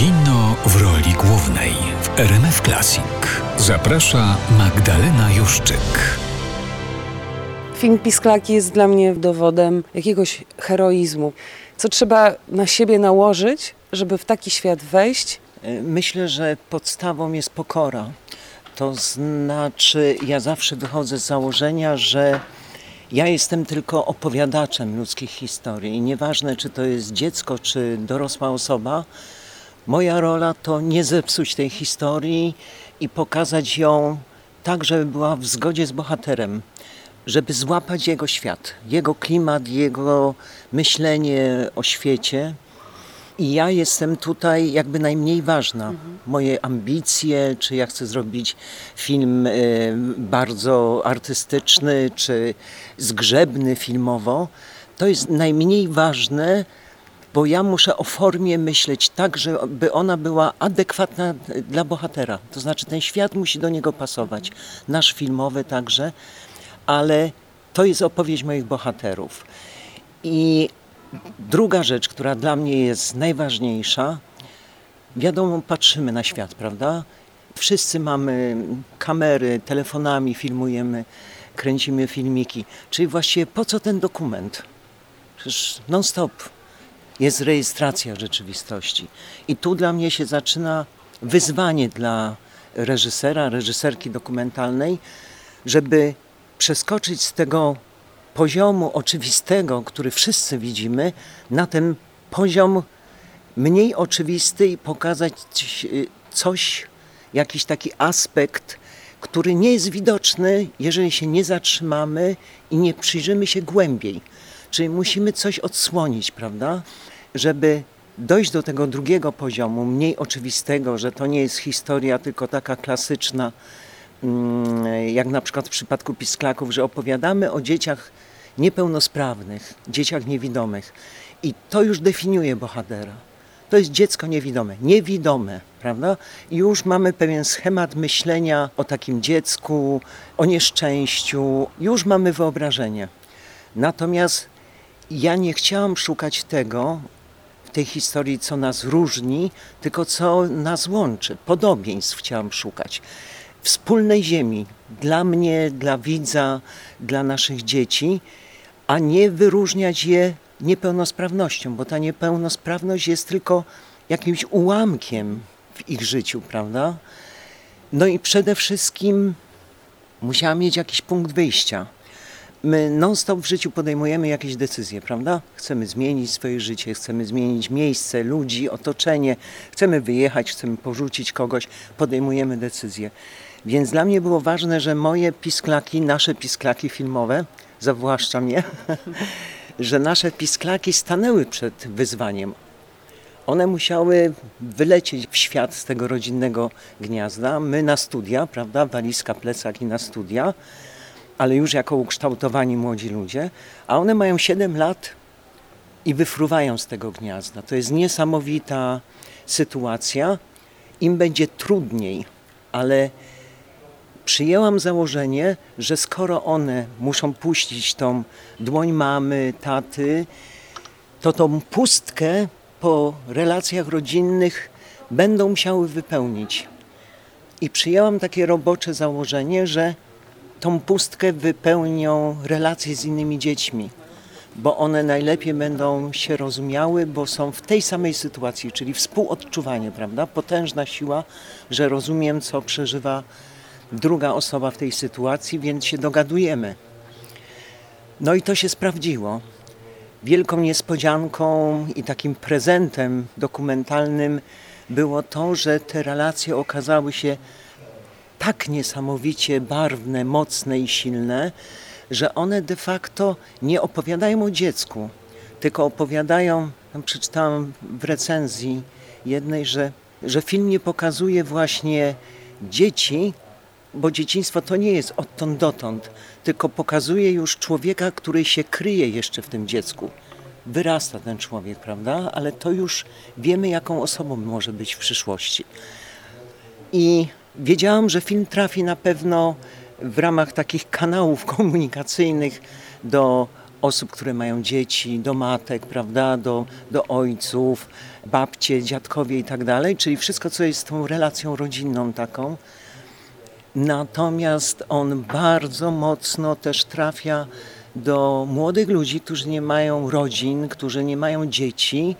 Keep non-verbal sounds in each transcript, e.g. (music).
Kino w roli głównej w RMF Classic. Zaprasza Magdalena Juszczyk. Film Pisklaki jest dla mnie dowodem jakiegoś heroizmu. Co trzeba na siebie nałożyć, żeby w taki świat wejść? Myślę, że podstawą jest pokora. To znaczy, ja zawsze wychodzę z założenia, że ja jestem tylko opowiadaczem ludzkich historii i nieważne, czy to jest dziecko, czy dorosła osoba, moja rola to nie zepsuć tej historii i pokazać ją tak, żeby była w zgodzie z bohaterem, żeby złapać jego świat, jego klimat, jego myślenie o świecie. I ja jestem tutaj jakby najmniej ważna. Moje ambicje, czy ja chcę zrobić film y, bardzo artystyczny, czy zgrzebny filmowo, to jest najmniej ważne, bo ja muszę o formie myśleć tak, żeby ona była adekwatna dla bohatera. To znaczy ten świat musi do niego pasować. Nasz filmowy także, ale to jest opowieść moich bohaterów. I druga rzecz, która dla mnie jest najważniejsza, wiadomo, patrzymy na świat, prawda? Wszyscy mamy kamery, telefonami filmujemy, kręcimy filmiki. Czyli właściwie po co ten dokument? Przecież non-stop jest rejestracja rzeczywistości. I tu dla mnie się zaczyna wyzwanie dla reżysera, reżyserki dokumentalnej, żeby przeskoczyć z tego poziomu oczywistego, który wszyscy widzimy, na ten poziom mniej oczywisty i pokazać coś, jakiś taki aspekt, który nie jest widoczny, jeżeli się nie zatrzymamy i nie przyjrzymy się głębiej. Czyli musimy coś odsłonić, prawda? Żeby dojść do tego drugiego poziomu, mniej oczywistego, że to nie jest historia tylko taka klasyczna, mm, jak na przykład w przypadku Pisklaków, że opowiadamy o dzieciach niepełnosprawnych, dzieciach niewidomych. I to już definiuje bohatera. To jest dziecko niewidome, niewidome, prawda? I już mamy pewien schemat myślenia o takim dziecku, o nieszczęściu, już mamy wyobrażenie. Natomiast ja nie chciałam szukać tego tej historii, co nas różni, tylko co nas łączy. Podobieństw chciałam szukać. Wspólnej ziemi dla mnie, dla widza, dla naszych dzieci, a nie wyróżniać je niepełnosprawnością, bo ta niepełnosprawność jest tylko jakimś ułamkiem w ich życiu, prawda? No i przede wszystkim musiałam mieć jakiś punkt wyjścia. My non-stop w życiu podejmujemy jakieś decyzje, prawda? Chcemy zmienić swoje życie, chcemy zmienić miejsce, ludzi, otoczenie, chcemy wyjechać, chcemy porzucić kogoś, podejmujemy decyzje. Więc dla mnie było ważne, że moje pisklaki, nasze pisklaki filmowe, zawłaszcza mnie, (laughs) że nasze pisklaki stanęły przed wyzwaniem. One musiały wylecieć w świat z tego rodzinnego gniazda. My na studia, prawda, walizka, plecak i na studia, ale już jako ukształtowani młodzi ludzie, a one mają 7 lat i wyfruwają z tego gniazda. To jest niesamowita sytuacja. Im będzie trudniej, ale przyjęłam założenie, że skoro one muszą puścić tą dłoń mamy, taty, to tą pustkę po relacjach rodzinnych będą musiały wypełnić. I przyjęłam takie robocze założenie, że tą pustkę wypełnią relacje z innymi dziećmi, bo one najlepiej będą się rozumiały, bo są w tej samej sytuacji, czyli współodczuwanie, prawda? Potężna siła, że rozumiem, co przeżywa druga osoba w tej sytuacji, więc się dogadujemy. No i to się sprawdziło. Wielką niespodzianką i takim prezentem dokumentalnym było to, że te relacje okazały się tak niesamowicie barwne, mocne i silne, że one de facto nie opowiadają o dziecku, tylko opowiadają, przeczytałam w recenzji jednej, że, że film nie pokazuje właśnie dzieci, bo dzieciństwo to nie jest odtąd dotąd, tylko pokazuje już człowieka, który się kryje jeszcze w tym dziecku. Wyrasta ten człowiek, prawda? Ale to już wiemy, jaką osobą może być w przyszłości. I wiedziałam, że film trafi na pewno w ramach takich kanałów (laughs) komunikacyjnych do osób, które mają dzieci, do matek, prawda, do, do ojców, babcie, dziadkowie i tak dalej, czyli wszystko, co jest tą relacją rodzinną taką. Natomiast on bardzo mocno też trafia do młodych ludzi, którzy nie mają rodzin, którzy nie mają dzieci,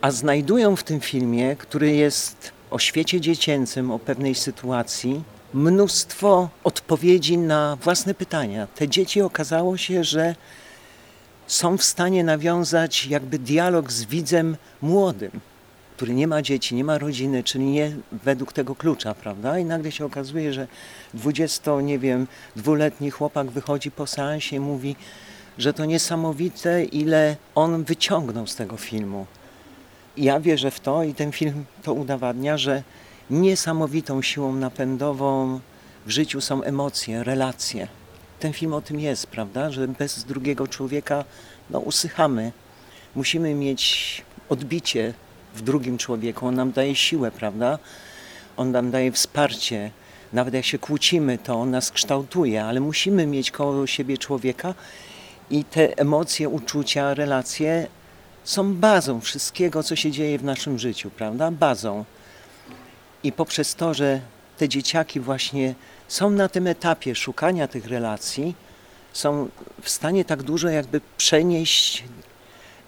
a znajdują w tym filmie, który jest o świecie dziecięcym, o pewnej sytuacji, mnóstwo odpowiedzi na własne pytania. Te dzieci okazało się, że są w stanie nawiązać jakby dialog z widzem młodym, który nie ma dzieci, nie ma rodziny, czyli nie według tego klucza, prawda? I nagle się okazuje, że 20, nie wiem, dwuletni chłopak wychodzi po seansie i mówi, że to niesamowite, ile on wyciągnął z tego filmu. Ja wierzę w to i ten film to udowadnia, że niesamowitą siłą napędową w życiu są emocje, relacje. Ten film o tym jest, prawda, że bez drugiego człowieka no, usychamy. Musimy mieć odbicie w drugim człowieku. On nam daje siłę, prawda? On nam daje wsparcie. Nawet jak się kłócimy, to on nas kształtuje, ale musimy mieć koło siebie człowieka i te emocje, uczucia, relacje są bazą wszystkiego, co się dzieje w naszym życiu, prawda? Bazą. I poprzez to, że te dzieciaki właśnie są na tym etapie szukania tych relacji, są w stanie tak dużo jakby przenieść,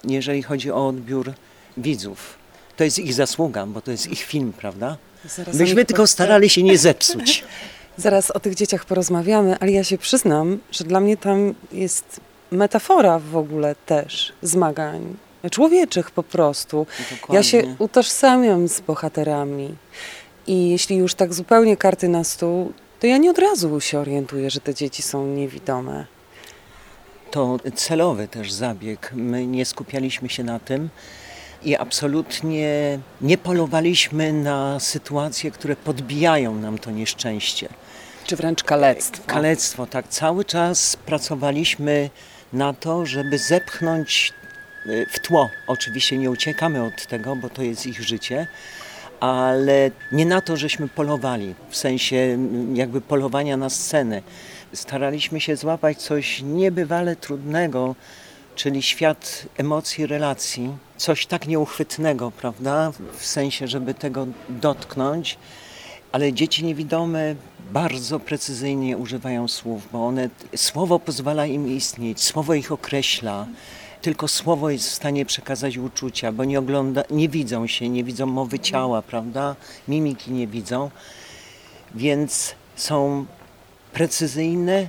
jeżeli chodzi o odbiór widzów. To jest ich zasługa, bo to jest ich film, prawda? Zaraz Myśmy tylko starali się nie zepsuć. (laughs) Zaraz o tych dzieciach porozmawiamy, ale ja się przyznam, że dla mnie tam jest metafora w ogóle też zmagań człowieczych po prostu. Dokładnie. Ja się utożsamiam z bohaterami. I jeśli już tak zupełnie karty na stół, to ja nie od razu się orientuję, że te dzieci są niewidome. To celowy też zabieg. My nie skupialiśmy się na tym i absolutnie nie polowaliśmy na sytuacje, które podbijają nam to nieszczęście. Czy wręcz kalectwo. Kalectwo, tak. Cały czas pracowaliśmy na to, żeby zepchnąć w tło. Oczywiście nie uciekamy od tego, bo to jest ich życie, ale nie na to, żeśmy polowali, w sensie jakby polowania na scenę. Staraliśmy się złapać coś niebywale trudnego, czyli świat emocji, relacji. Coś tak nieuchwytnego, prawda? W sensie, żeby tego dotknąć. Ale dzieci niewidome bardzo precyzyjnie używają słów, bo one, słowo pozwala im istnieć, słowo ich określa. Tylko słowo jest w stanie przekazać uczucia, bo nie, ogląda, nie widzą się, nie widzą mowy ciała, prawda? Mimiki nie widzą. Więc są precyzyjne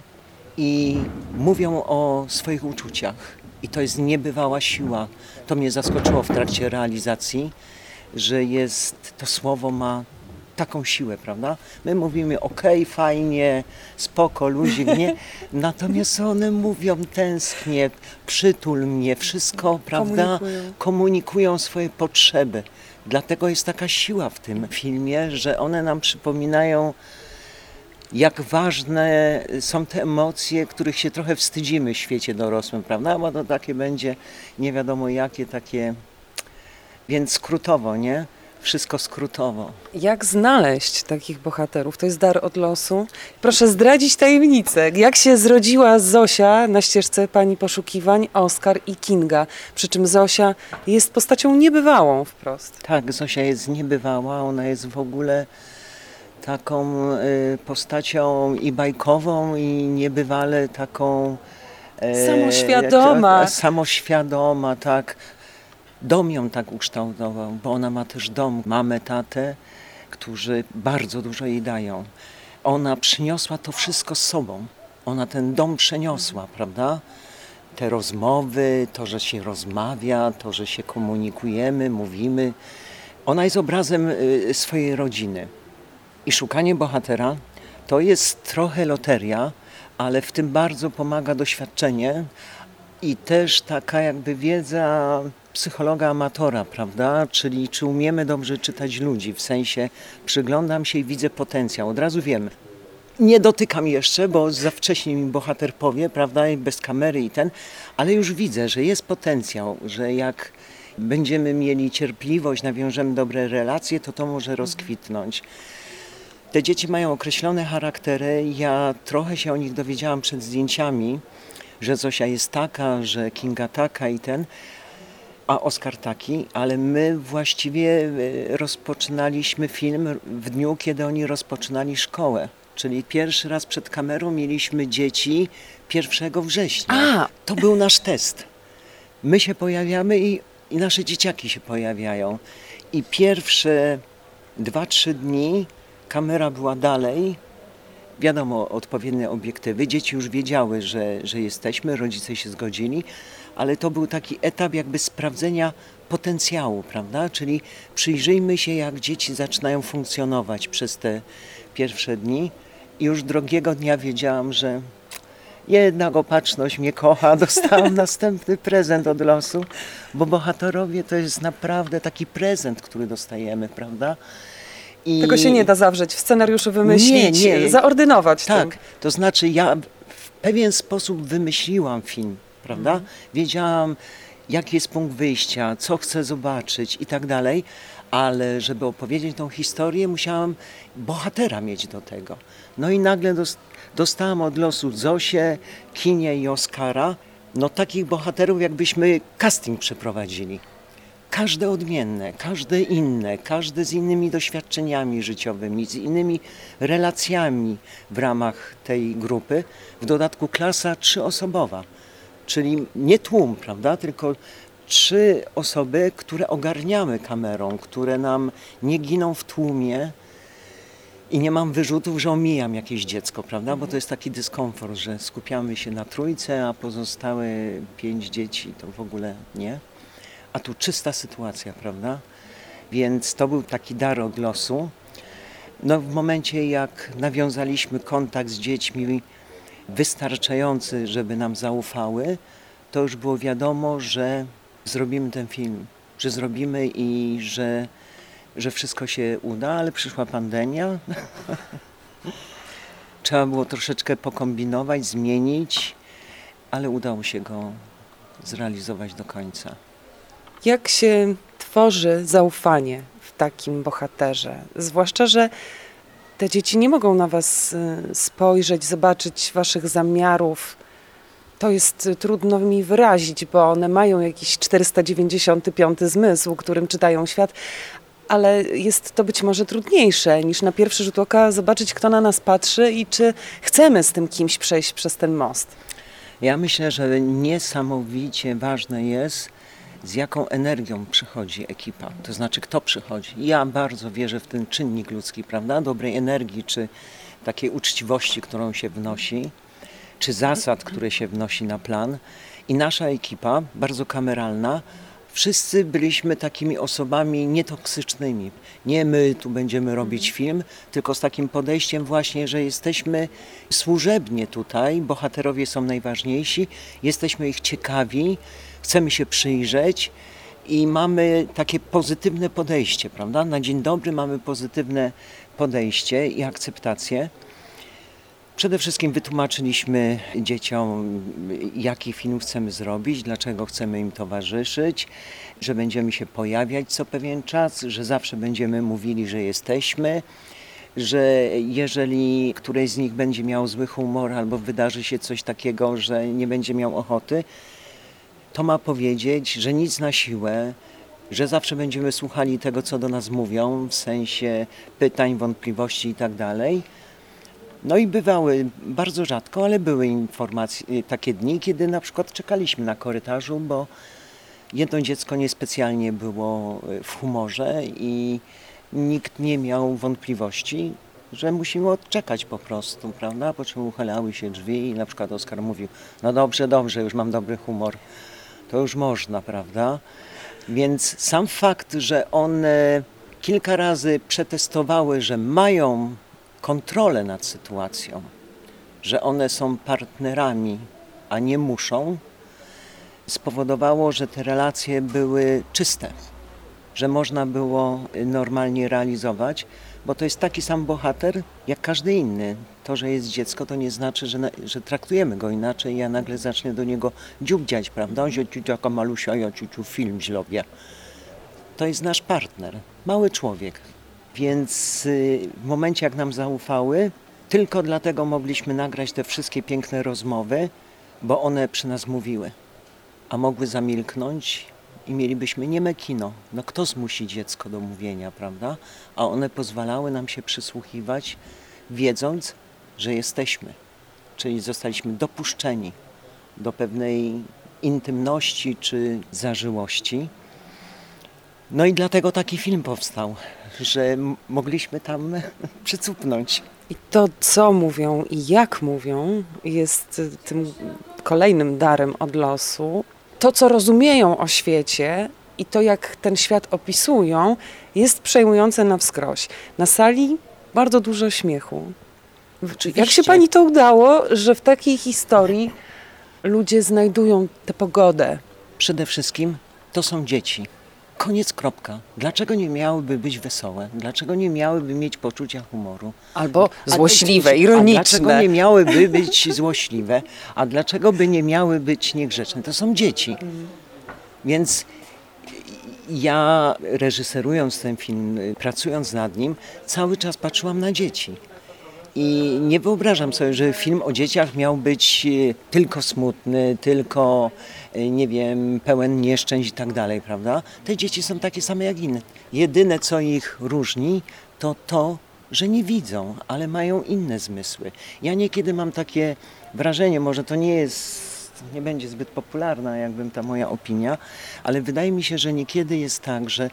i mówią o swoich uczuciach. I to jest niebywała siła. To mnie zaskoczyło w trakcie realizacji, że jest, to słowo ma taką siłę, prawda? My mówimy ok, fajnie, spoko, luzik, nie? (laughs) Natomiast one mówią tęsknie, przytul mnie, wszystko, prawda? Komunikują. Komunikują swoje potrzeby. Dlatego jest taka siła w tym filmie, że one nam przypominają, jak ważne są te emocje, których się trochę wstydzimy w świecie dorosłym, prawda? Bo to takie będzie nie wiadomo jakie, takie. Więc skrótowo, nie? Wszystko skrótowo. Jak znaleźć takich bohaterów? To jest dar od losu. Proszę zdradzić tajemnicę. Jak się zrodziła Zosia na ścieżce pani poszukiwań, Oskar i Kinga? Przy czym Zosia jest postacią niebywałą wprost. Tak, Zosia jest niebywała, ona jest w ogóle taką y, postacią i bajkową, i niebywale taką. e, Samoświadoma. Samoświadoma, tak. Dom ją tak ukształtował, bo ona ma też dom, mamę, tatę, którzy bardzo dużo jej dają. Ona przyniosła to wszystko z sobą. Ona ten dom przeniosła, prawda? Te rozmowy, to, że się rozmawia, to, że się komunikujemy, mówimy. Ona jest obrazem y, swojej rodziny. I szukanie bohatera to jest trochę loteria, ale w tym bardzo pomaga doświadczenie i też taka jakby wiedza psychologa amatora, prawda? Czyli czy umiemy dobrze czytać ludzi, w sensie przyglądam się i widzę potencjał, od razu wiem. Nie dotykam jeszcze, bo za wcześnie mi bohater powie, prawda, i bez kamery i ten, ale już widzę, że jest potencjał, że jak będziemy mieli cierpliwość, nawiążemy dobre relacje, to to może rozkwitnąć. Te dzieci mają określone charaktery. Ja trochę się o nich dowiedziałam przed zdjęciami, że Zosia jest taka, że Kinga taka i ten, a Oskar taki, ale my właściwie e, rozpoczynaliśmy film w dniu, kiedy oni rozpoczynali szkołę. Czyli pierwszy raz przed kamerą mieliśmy dzieci 1 września. A! To był nasz test. My się pojawiamy i, i nasze dzieciaki się pojawiają. I pierwsze dwa, trzy dni kamera była dalej. Wiadomo, odpowiednie obiektywy. Dzieci już wiedziały, że, że jesteśmy, rodzice się zgodzili, ale to był taki etap jakby sprawdzenia potencjału, prawda? Czyli przyjrzyjmy się, jak dzieci zaczynają funkcjonować przez te pierwsze dni. I już drugiego dnia wiedziałam, że jednak opatrzność mnie kocha. (laughs) Dostałam następny prezent od losu, bo bohaterowie to jest naprawdę taki prezent, który dostajemy, prawda? I... Tego się nie da zawrzeć, w scenariuszu wymyślić, nie, nie. zaordynować. Tak, tym. to znaczy ja w pewien sposób wymyśliłam film, prawda? Mhm. Wiedziałam, jaki jest punkt wyjścia, co chcę zobaczyć i tak dalej, ale żeby opowiedzieć tą historię, musiałam bohatera mieć do tego. No i nagle dostałam od losu Zosię, Kinię i Oskara, no takich bohaterów, jakbyśmy casting przeprowadzili. Każde odmienne, każde inne, każde z innymi doświadczeniami życiowymi, z innymi relacjami w ramach tej grupy. W dodatku klasa trzyosobowa, czyli nie tłum, prawda, tylko trzy osoby, które ogarniamy kamerą, które nam nie giną w tłumie i nie mam wyrzutów, że omijam jakieś dziecko, prawda? Bo to jest taki dyskomfort, że skupiamy się na trójce, a pozostałe pięć dzieci to w ogóle nie. A tu czysta sytuacja, prawda? Więc to był taki dar od losu. No w momencie jak nawiązaliśmy kontakt z dziećmi wystarczający, żeby nam zaufały, to już było wiadomo, że zrobimy ten film, że zrobimy i że, że wszystko się uda, ale przyszła pandemia. (laughs) Trzeba było troszeczkę pokombinować, zmienić, ale udało się go zrealizować do końca. Jak się tworzy zaufanie w takim bohaterze? Zwłaszcza, że te dzieci nie mogą na Was y, spojrzeć, zobaczyć Waszych zamiarów, to jest y, trudno mi wyrazić, bo one mają jakiś 495 zmysł, którym czytają świat, ale jest to być może trudniejsze niż na pierwszy rzut oka zobaczyć, kto na nas patrzy i czy chcemy z tym kimś przejść przez ten most. Ja myślę, że niesamowicie ważne jest, z jaką energią przychodzi ekipa, to znaczy kto przychodzi. Ja bardzo wierzę w ten czynnik ludzki, prawda? Dobrej energii czy takiej uczciwości, którą się wnosi czy zasad, które się wnosi na plan. I nasza ekipa, bardzo kameralna, wszyscy byliśmy takimi osobami nietoksycznymi. Nie my tu będziemy robić film, tylko z takim podejściem właśnie, że jesteśmy służebnie tutaj, bohaterowie są najważniejsi, jesteśmy ich ciekawi, chcemy się przyjrzeć i mamy takie pozytywne podejście, prawda? Na dzień dobry mamy pozytywne podejście i akceptację. Przede wszystkim wytłumaczyliśmy dzieciom, jaki film chcemy zrobić, dlaczego chcemy im towarzyszyć, że będziemy się pojawiać co pewien czas, że zawsze będziemy mówili, że jesteśmy, że jeżeli któreś z nich będzie miał zły humor albo wydarzy się coś takiego, że nie będzie miał ochoty, to ma powiedzieć, że nic na siłę, że zawsze będziemy słuchali tego, co do nas mówią, w sensie pytań, wątpliwości itd. Tak no i bywały, bardzo rzadko, ale były informacje, y, takie dni, kiedy na przykład czekaliśmy na korytarzu, bo jedno dziecko niespecjalnie było y, w humorze i nikt nie miał wątpliwości, że musimy odczekać po prostu, prawda? Po czym uchylały się drzwi i na przykład Oskar mówił, no dobrze, dobrze, już mam dobry humor. To już można, prawda? Więc sam fakt, że one kilka razy przetestowały, że mają kontrolę nad sytuacją, że one są partnerami, a nie muszą, spowodowało, że te relacje były czyste, że można było normalnie realizować, bo to jest taki sam bohater jak każdy inny. To, że jest dziecko, to nie znaczy, że, że traktujemy go inaczej. Ja nagle zacznę do niego dziubdziać, prawda? Jaka malusia, ja ciuciu film źlobie. To jest nasz partner, mały człowiek, więc y, w momencie, jak nam zaufały, tylko dlatego mogliśmy nagrać te wszystkie piękne rozmowy, bo one przy nas mówiły, a mogły zamilknąć i mielibyśmy nieme kino. No kto zmusi dziecko do mówienia, prawda? A one pozwalały nam się przysłuchiwać, wiedząc, że jesteśmy. Czyli zostaliśmy dopuszczeni do pewnej intymności czy zażyłości. No i dlatego taki film powstał, że mogliśmy tam (laughs) przycupnąć. I to, co mówią i jak mówią, jest tym kolejnym darem od losu. To, co rozumieją o świecie i to, jak ten świat opisują, jest przejmujące na wskroś. Na sali bardzo dużo śmiechu. Oczywiście. Jak się pani to udało, że w takiej historii ludzie znajdują tę pogodę? Przede wszystkim to są dzieci. Koniec, kropka. Dlaczego nie miałyby być wesołe? Dlaczego nie miałyby mieć poczucia humoru? Albo A- złośliwe, A ironiczne. dlaczego nie miałyby być złośliwe? A dlaczego by nie miały być niegrzeczne? To są dzieci. Więc ja reżyserując ten film, pracując nad nim, cały czas patrzyłam na dzieci. I nie wyobrażam sobie, że film o dzieciach miał być y, tylko smutny, tylko, y, nie wiem, pełen nieszczęść i tak dalej, prawda? Te dzieci są takie same jak inne. Jedyne, co ich różni, to to, że nie widzą, ale mają inne zmysły. Ja niekiedy mam takie wrażenie, może to nie jest, nie będzie zbyt popularna, jakbym ta moja opinia, ale wydaje mi się, że niekiedy jest tak, że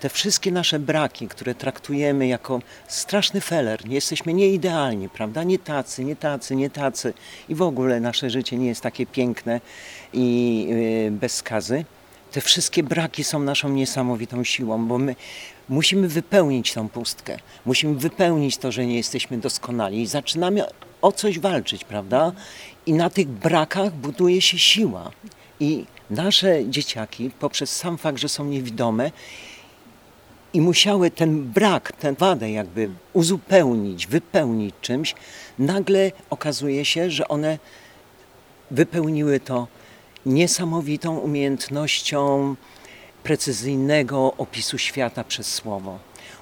te wszystkie nasze braki, które traktujemy jako straszny feller, nie jesteśmy nieidealni, prawda? Nie tacy, nie tacy, nie tacy i w ogóle nasze życie nie jest takie piękne i yy, bez skazy. Te wszystkie braki są naszą niesamowitą siłą, bo my musimy wypełnić tą pustkę. Musimy wypełnić to, że nie jesteśmy doskonali i zaczynamy o coś walczyć, prawda? I na tych brakach buduje się siła. I nasze dzieciaki, poprzez sam fakt, że są niewidome, i musiały ten brak, tę wadę jakby uzupełnić, wypełnić czymś, nagle okazuje się, że one wypełniły to niesamowitą umiejętnością precyzyjnego opisu świata przez słowo,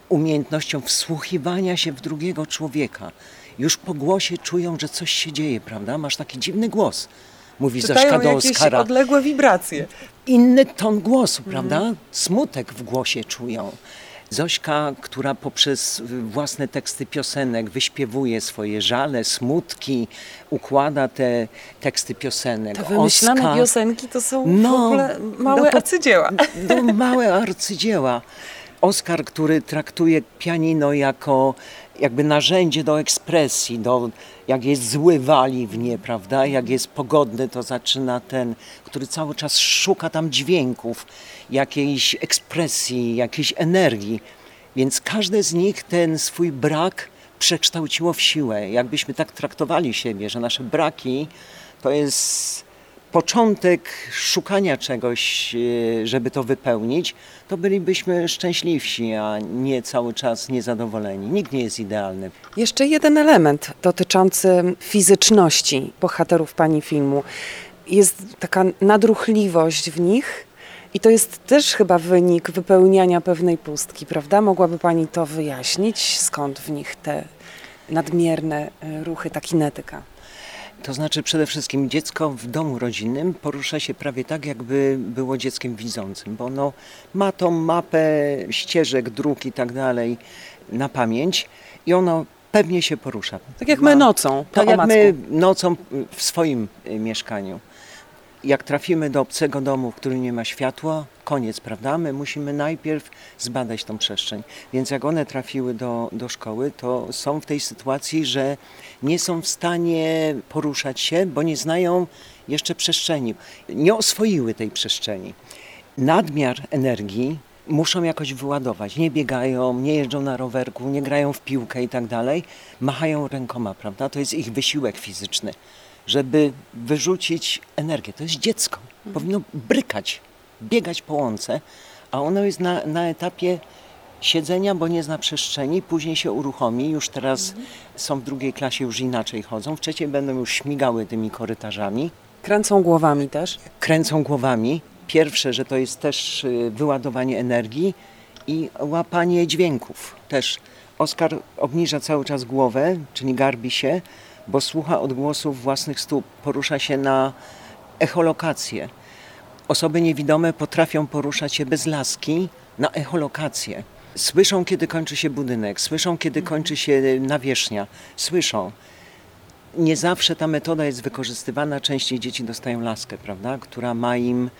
umiejętnością wsłuchiwania się w drugiego człowieka. Już po głosie czują, że coś się dzieje, prawda? Masz taki dziwny głos. Mówi Czytają do jakieś Oskara odległe wibracje. Inny ton głosu, prawda? Smutek w głosie czują. Zośka, która poprzez własne teksty piosenek wyśpiewuje swoje żale, smutki, układa te teksty piosenek. Te wymyślane Oskar- piosenki to są w No, ogóle małe no po- arcydzieła. no, małe arcydzieła. Oskar, który traktuje pianino jako jakby narzędzie do ekspresji, do, jak jest zły wali w nie, prawda? Jak jest pogodny, to zaczyna ten, który cały czas szuka tam dźwięków, jakiejś ekspresji, jakiejś energii. Więc każde z nich ten swój brak przekształciło w siłę. Jakbyśmy tak traktowali siebie, że nasze braki to jest początek szukania czegoś, e, żeby to wypełnić, to bylibyśmy szczęśliwsi, a nie cały czas niezadowoleni. Nikt nie jest idealny. Jeszcze jeden element dotyczący fizyczności bohaterów pani filmu. Jest taka nadruchliwość w nich i to jest też chyba wynik wypełniania pewnej pustki, prawda? Mogłaby pani to wyjaśnić? Skąd w nich te nadmierne e, ruchy, ta kinetyka? To znaczy przede wszystkim dziecko w domu rodzinnym porusza się prawie tak, jakby było dzieckiem widzącym, bo ono ma tą mapę ścieżek, dróg i tak dalej na pamięć i ono pewnie się porusza. Tak jak my nocą, po Tak jak my nocą w swoim y, mieszkaniu. Jak trafimy do obcego domu, w którym nie ma światła, koniec, prawda? My musimy najpierw zbadać tą przestrzeń. Więc jak one trafiły do, do szkoły, to są w tej sytuacji, że nie są w stanie poruszać się, bo nie znają jeszcze przestrzeni. Nie oswoiły tej przestrzeni. Nadmiar energii muszą jakoś wyładować. Nie biegają, nie jeżdżą na rowerku, nie grają w piłkę i tak dalej. Machają rękoma, prawda? To jest ich wysiłek fizyczny, żeby wyrzucić energię. To jest dziecko. Powinno brykać, biegać po łące, a ono jest na, na etapie siedzenia, bo nie zna przestrzeni, później się uruchomi, już teraz są w drugiej klasie, już inaczej chodzą, w trzeciej będą już śmigały tymi korytarzami Kręcą głowami też. kręcą głowami. Pierwsze, że to jest też y, wyładowanie energii i łapanie dźwięków też. Oskar obniża cały czas głowę, czyli garbi się, bo słucha odgłosów własnych stóp, porusza się na echolokację. Osoby niewidome potrafią poruszać się bez laski na echolokację. Słyszą, kiedy kończy się budynek, słyszą, kiedy kończy się nawierzchnia, słyszą. Nie zawsze ta metoda jest wykorzystywana, częściej dzieci dostają laskę, prawda, która ma im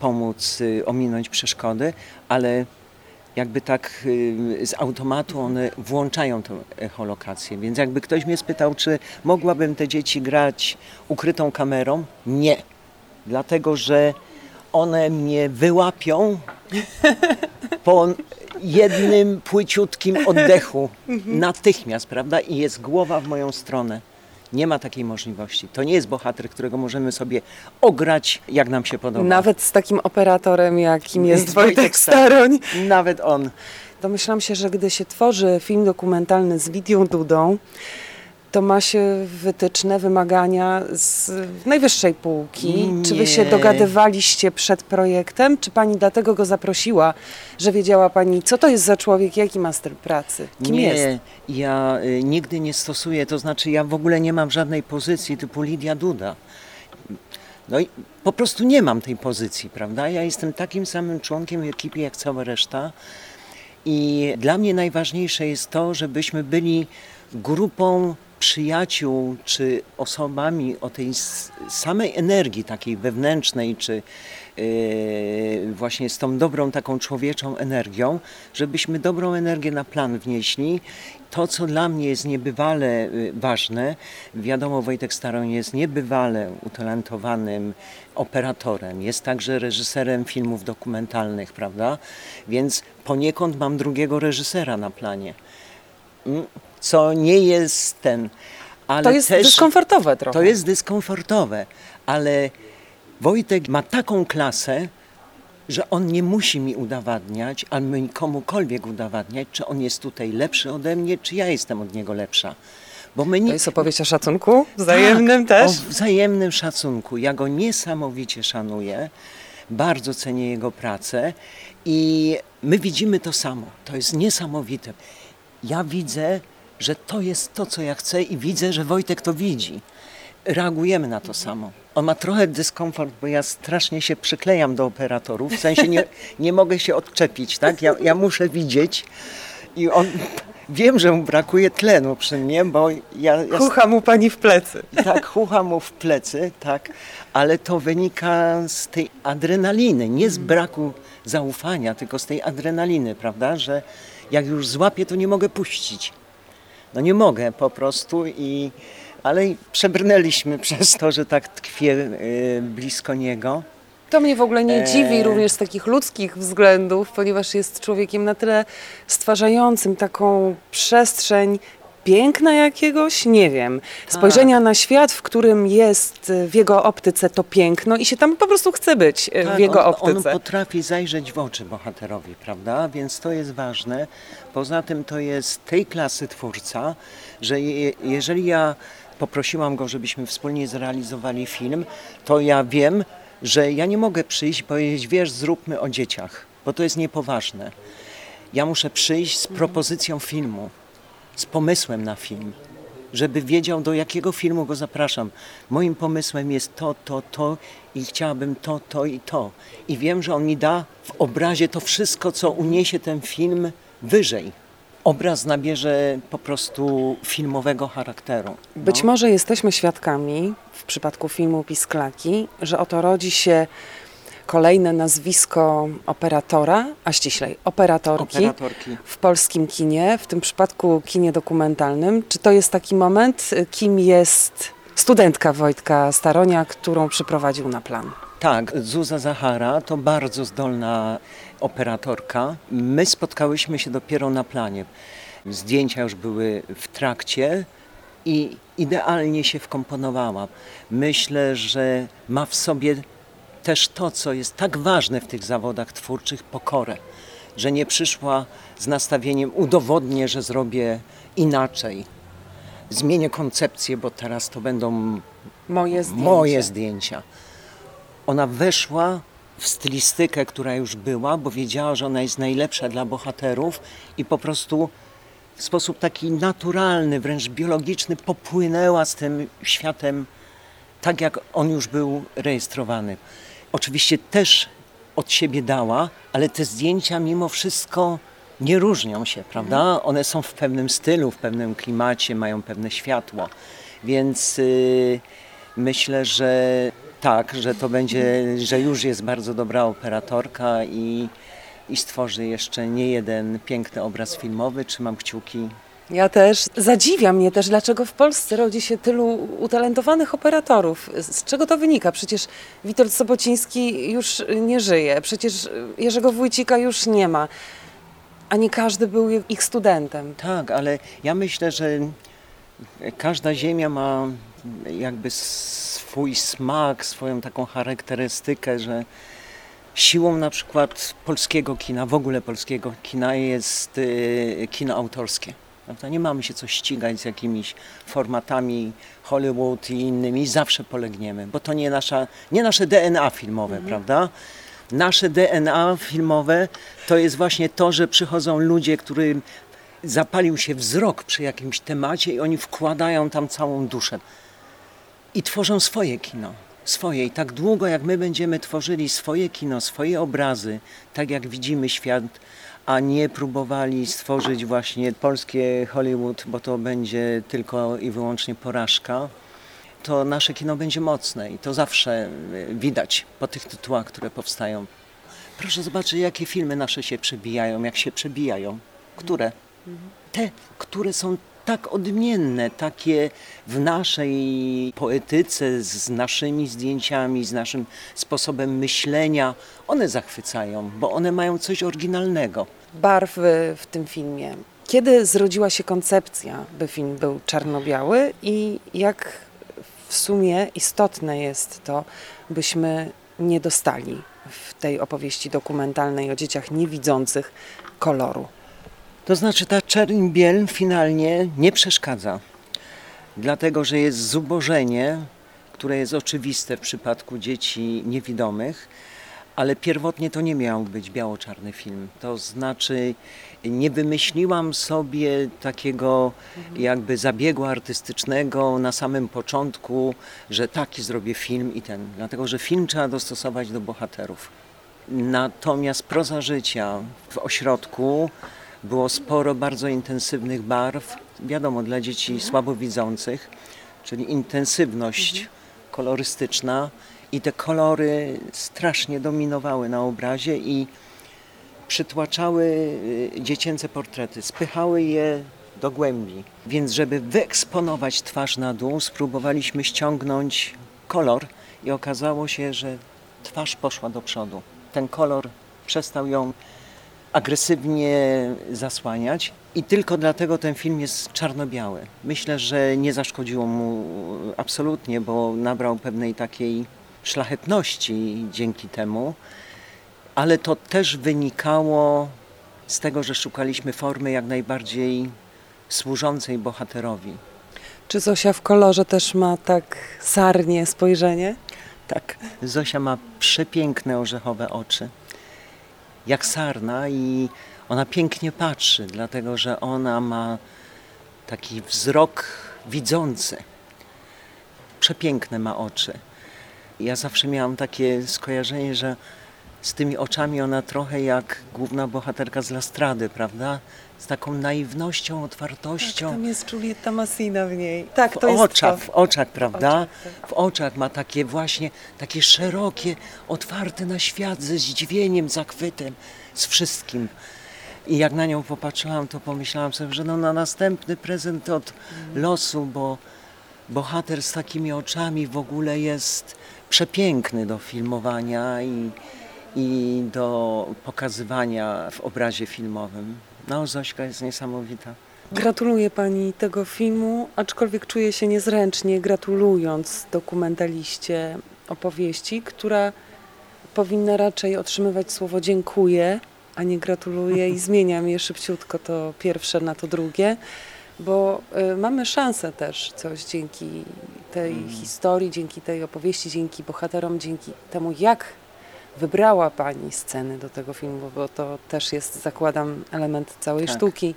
pomóc y, ominąć przeszkody, ale jakby tak y, z automatu one włączają tę echolokację. Więc jakby ktoś mnie spytał, czy mogłabym te dzieci grać ukrytą kamerą? Nie. Dlatego, że one mnie wyłapią po jednym płyciutkim oddechu natychmiast, prawda? I jest głowa w moją stronę. Nie ma takiej możliwości. To nie jest bohater, którego możemy sobie ograć, jak nam się podoba. Nawet z takim operatorem, jakim jest Jest Wojtek Wojtek Staroń. Nawet on. Domyślam się, że gdy się tworzy film dokumentalny z Lidią Dudą, to ma się wytyczne, wymagania z najwyższej półki. Czy wy się Nie. dogadywaliście przed projektem? Czy pani dlatego go zaprosiła, że wiedziała pani, co to jest za człowiek, jaki ma styl pracy, kim nie, jest? ja y, nigdy nie stosuję, to znaczy ja w ogóle nie mam żadnej pozycji typu Lidia Duda. No i po prostu nie mam tej pozycji, prawda? Ja jestem takim samym członkiem w ekipie jak cała reszta i dla mnie najważniejsze jest to, żebyśmy byli grupą przyjaciół czy osobami o tej samej energii takiej wewnętrznej, czy yy, właśnie z tą dobrą taką człowieczą energią, żebyśmy dobrą energię na plan wnieśli. To, co dla mnie jest niebywale y, ważne, wiadomo, Wojtek Staroń jest niebywale utalentowanym operatorem, jest także reżyserem filmów dokumentalnych, prawda? Więc poniekąd mam drugiego reżysera na planie. Mm, Co nie jest ten. Ale To jest też, dyskomfortowe trochę. To jest dyskomfortowe, ale Wojtek ma taką klasę, że on nie musi mi udowadniać, albo komukolwiek udowadniać, czy on jest tutaj lepszy ode mnie, czy ja jestem od niego lepsza. Bo my To nie... jest opowieść o szacunku wzajemnym tak, też? O wzajemnym szacunku. Ja go niesamowicie szanuję, bardzo cenię jego pracę i my widzimy to samo. To jest niesamowite. Ja widzę, że to jest to, co ja chcę i widzę, że Wojtek to widzi. Reagujemy na to samo. On ma trochę dyskomfort, bo ja strasznie się przyklejam do operatorów, w sensie nie, nie mogę się odczepić, tak? Ja, ja muszę widzieć i on... Wiem, że mu brakuje tlenu przy mnie, bo ja, ja Kucha mu pani w plecy. tak, chucha mu w plecy, tak, ale to wynika z tej adrenaliny, nie z braku zaufania, tylko z tej adrenaliny, prawda, że jak już złapię, to nie mogę puścić. No nie mogę po prostu i, ale przebrnęliśmy (laughs) przez to, że tak tkwię y, blisko niego. To mnie w ogóle nie Eee. dziwi, również z takich ludzkich względów, ponieważ jest człowiekiem na tyle stwarzającym taką przestrzeń piękna jakiegoś, nie wiem, spojrzenia na świat, w którym jest e, w jego optyce to piękno i się tam po prostu chce być e, w Tak, jego on, on optyce. potrafi zajrzeć w oczy bohaterowi, prawda? Więc to jest ważne. Poza tym to jest tej klasy twórca, że je, jeżeli ja poprosiłam go, żebyśmy wspólnie zrealizowali film, to ja wiem, że ja nie mogę przyjść i powiedzieć, wiesz, zróbmy o dzieciach, bo to jest niepoważne. Ja muszę przyjść z propozycją filmu, z pomysłem na film, żeby wiedział, do jakiego filmu go zapraszam. Moim pomysłem jest to, to, to i chciałabym to, to i to. I wiem, że on mi da w obrazie to wszystko, co uniesie ten film wyżej. Obraz nabierze po prostu filmowego charakteru. Być no. może jesteśmy świadkami w przypadku filmu Pisklaki, że oto rodzi się kolejne nazwisko operatora, a ściślej operatorki, Operatorki. w polskim kinie, w tym przypadku kinie dokumentalnym. Czy to jest taki moment, y, kim jest studentka Wojtka Staronia, którą przyprowadził na plan? Tak, Zuza Zahara to bardzo zdolna operatorka. My spotkałyśmy się dopiero na planie. Zdjęcia już były w trakcie i idealnie się wkomponowała. Myślę, że ma w sobie też to, co jest tak ważne w tych zawodach twórczych, pokorę. Że nie przyszła z nastawieniem udowodnię, że zrobię inaczej. Zmienię koncepcję, bo teraz to będą Moje zdjęcie. moje zdjęcia. Ona weszła w stylistykę, która już była, bo wiedziała, że ona jest najlepsza dla bohaterów i po prostu w sposób taki naturalny, wręcz biologiczny popłynęła z tym światem tak, jak on już był rejestrowany. Oczywiście też od siebie dała, ale te zdjęcia mimo wszystko nie różnią się, prawda? One są w pewnym stylu, w pewnym klimacie, mają pewne światło. Więc yy, myślę, że tak, że to będzie, że już jest bardzo dobra operatorka i, i stworzy jeszcze nie jeden piękny obraz filmowy. Trzymam kciuki. Ja też. Zadziwia mnie też, dlaczego w Polsce rodzi się tylu utalentowanych operatorów. Z czego to wynika? Przecież Witold Sobociński już nie żyje, przecież Jerzego Wójcika już nie ma, a nie każdy był ich studentem. Tak, ale ja myślę, że każda ziemia ma jakby swój smak, swoją taką charakterystykę, że siłą na przykład polskiego kina, w ogóle polskiego kina jest y, kino autorskie. Prawda? Nie mamy się co ścigać z jakimiś formatami Hollywood i innymi, zawsze polegniemy, bo to nie, nasza, nie nasze DNA filmowe, mhm. prawda? Nasze DNA filmowe to jest właśnie to, że przychodzą ludzie, którym zapalił się wzrok przy jakimś temacie i oni wkładają tam całą duszę i tworzą swoje kino. Swoje. I tak długo, jak my będziemy tworzyli swoje kino, swoje obrazy, tak jak widzimy świat, a nie próbowali stworzyć właśnie polskie Hollywood, bo to będzie tylko i wyłącznie porażka, to nasze kino będzie mocne i to zawsze e, widać po tych tytułach, które powstają. Proszę zobaczyć, jakie filmy nasze się przebijają, jak się przebijają. Które? Te, które są tak odmienne, takie w naszej poetyce, z naszymi zdjęciami, z naszym sposobem myślenia, one zachwycają, bo one mają coś oryginalnego. Barwy w tym filmie. Kiedy zrodziła się koncepcja, by film był czarno-biały i jak w sumie istotne jest to, byśmy nie dostali w tej opowieści dokumentalnej o dzieciach niewidzących koloru? To znaczy ta czerń biel finalnie nie przeszkadza, dlatego że jest zubożenie, które jest oczywiste w przypadku dzieci niewidomych, ale pierwotnie to nie miał być biało-czarny film. To znaczy nie wymyśliłam sobie takiego jakby zabiegu artystycznego na samym początku, że taki zrobię film i ten, dlatego że film trzeba dostosować do bohaterów. Natomiast proza życia w ośrodku było sporo bardzo intensywnych barw, wiadomo, dla dzieci słabowidzących, czyli intensywność kolorystyczna i te kolory strasznie dominowały na obrazie i przytłaczały y, dziecięce portrety, spychały je do głębi. Więc żeby wyeksponować twarz na dół, spróbowaliśmy ściągnąć kolor i okazało się, że twarz poszła do przodu. Ten kolor przestał ją agresywnie zasłaniać i tylko dlatego ten film jest czarno-biały. Myślę, że nie zaszkodziło mu absolutnie, bo nabrał pewnej takiej szlachetności dzięki temu, ale to też wynikało z tego, że szukaliśmy formy jak najbardziej służącej bohaterowi. Czy Zosia w kolorze też ma tak sarnie spojrzenie? Tak. Zosia ma przepiękne orzechowe oczy jak sarna i ona pięknie patrzy, dlatego że ona ma taki wzrok widzący. Przepiękne ma oczy. Ja zawsze miałam takie skojarzenie, że z tymi oczami ona trochę jak główna bohaterka z Lastrady, prawda? Z taką naiwnością, otwartością. Tak, tam jest Julieta Massina w niej. Tak, to w jest oczach, to. W oczach, prawda? W oczach, tak. w oczach ma takie właśnie, takie szerokie, otwarte na świat ze zdziwieniem, zachwytem, z wszystkim. I jak na nią popatrzyłam, to pomyślałam sobie, że no na następny prezent od mm. losu, bo bohater z takimi oczami w ogóle jest przepiękny do filmowania i i do pokazywania w obrazie filmowym. No, Zośka jest niesamowita. Gratuluję Pani tego filmu, aczkolwiek czuję się niezręcznie gratulując dokumentaliście opowieści, która powinna raczej otrzymywać słowo dziękuję, a nie gratuluję i (laughs) zmieniam je szybciutko to pierwsze na to drugie, bo y, mamy szansę też coś dzięki tej mm. historii, dzięki tej opowieści, dzięki bohaterom, dzięki temu jak wybrała Pani sceny do tego filmu, bo to też jest, zakładam, element całej tak. sztuki.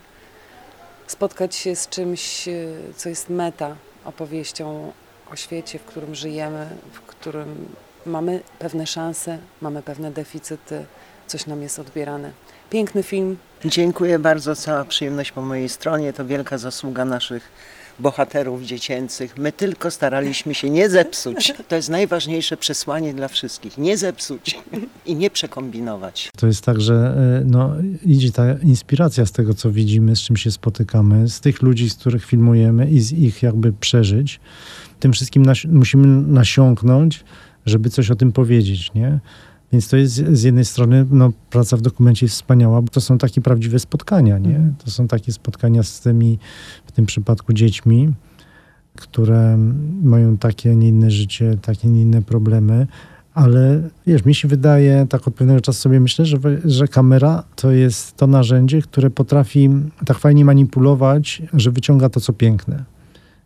spotkać się z czymś, e, co jest meta opowieścią o świecie, w którym żyjemy, w którym mamy pewne szanse, mamy pewne deficyty, coś nam jest odbierane. Piękny film. Dziękuję bardzo, cała przyjemność po mojej stronie. To wielka zasługa naszych bohaterów dziecięcych. My tylko staraliśmy się nie zepsuć. (laughs) To jest najważniejsze przesłanie dla wszystkich. Nie zepsuć i nie przekombinować. To jest tak, że e, no, idzie ta inspiracja z tego, co widzimy, z czym się spotykamy, z tych ludzi, z których filmujemy i z ich jakby przeżyć. Tym wszystkim nas musimy nasiąknąć, żeby coś o tym powiedzieć, nie? Więc to jest z jednej strony, no, praca w dokumencie jest wspaniała, bo to są takie prawdziwe spotkania, nie? Mhm. To są takie spotkania z tymi, w tym przypadku dziećmi, które mają takie, nie inne życie, takie, nie inne problemy, ale wiesz, mi się wydaje, tak od pewnego czasu sobie myślę, że, że kamera to jest to narzędzie, które potrafi tak fajnie manipulować, że wyciąga to, co piękne.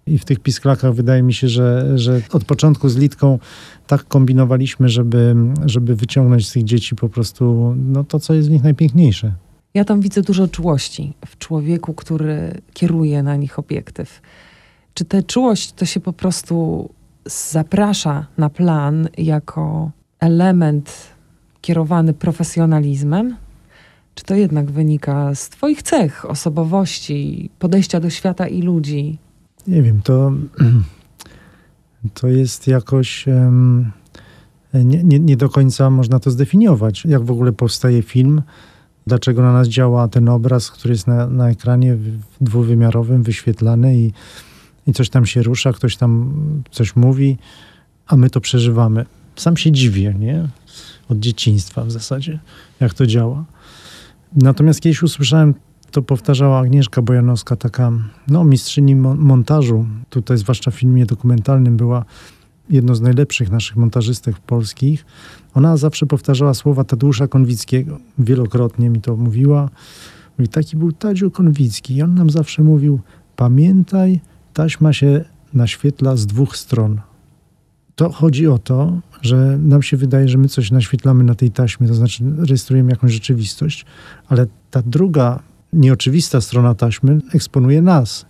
I w tych pisklakach wydaje mi się, że, że od początku z Litką tak kombinowaliśmy, żeby, żeby wyciągnąć z tych dzieci po prostu no, to, co jest w nich najpiękniejsze. Ja tam widzę dużo czułości w człowieku, który kieruje na nich obiektyw. Czy tę czułość to się po prostu zaprasza na plan jako element kierowany profesjonalizmem? Czy to jednak wynika z Twoich cech, osobowości, podejścia do świata i ludzi? Nie wiem, to, (clears throat) to jest jakoś. Nie, nie, nie do końca można to zdefiniować. Jak w ogóle powstaje film, dlaczego na nas działa ten obraz, który jest na, na ekranie dwuwymiarowym, wyświetlany i, i coś tam się rusza, ktoś tam coś mówi, a my to przeżywamy. Sam się dziwię, nie? Od dzieciństwa w zasadzie, jak to działa. Natomiast kiedyś usłyszałem to powtarzała Agnieszka Bojanowska, taka no, mistrzyni montażu. Tutaj, zwłaszcza w filmie dokumentalnym, była jedną z najlepszych naszych montażystek polskich. Ona zawsze powtarzała słowa Tadeusza Konwickiego. Wielokrotnie mi to mówiła. I taki był Tadziu Konwicki. I on nam zawsze mówił, pamiętaj, taśma się naświetla z dwóch stron. To chodzi o to, że nam się wydaje, że my coś naświetlamy na tej taśmie, to znaczy rejestrujemy jakąś rzeczywistość, ale ta druga nieoczywista strona taśmy eksponuje nas.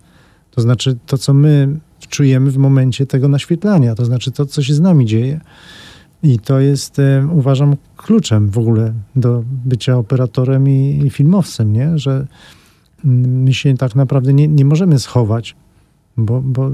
To znaczy to, co my czujemy w momencie tego naświetlania, to znaczy to, co się z nami dzieje. I to jest, e, uważam, kluczem w ogóle do bycia operatorem i, i filmowcem, nie? że my się tak naprawdę nie, nie możemy schować bo, bo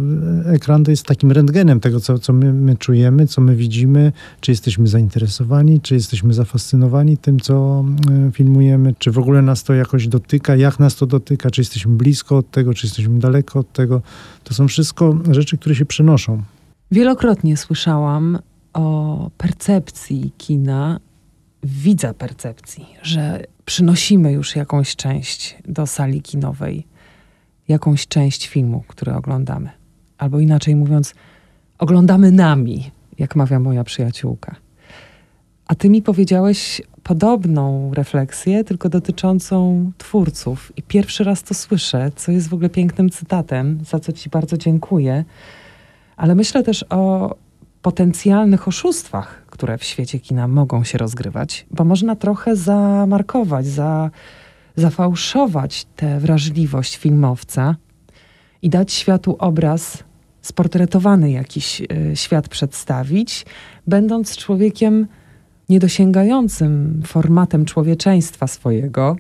ekran to jest takim rentgenem tego, co, co my, my czujemy, co my widzimy, czy jesteśmy zainteresowani, czy jesteśmy zafascynowani tym, co e, filmujemy, czy w ogóle nas to jakoś dotyka, jak nas to dotyka, czy jesteśmy blisko od tego, czy jesteśmy daleko od tego. To są wszystko rzeczy, które się przenoszą. Wielokrotnie słyszałam o percepcji kina, widza percepcji, że przynosimy już jakąś część do sali kinowej jakąś część filmu, który oglądamy. Albo inaczej mówiąc, oglądamy nami, jak mawia moja przyjaciółka. A ty mi powiedziałeś podobną refleksję, tylko dotyczącą twórców. I pierwszy raz to słyszę, co jest w ogóle pięknym cytatem, za co ci bardzo dziękuję. Ale myślę też o potencjalnych oszustwach, które w świecie kina mogą się rozgrywać, bo można trochę zamarkować, za zafałszować tę wrażliwość filmowca i dać światu obraz sportretowany jakiś y, świat przedstawić, będąc człowiekiem niedosięgającym formatem człowieczeństwa swojego,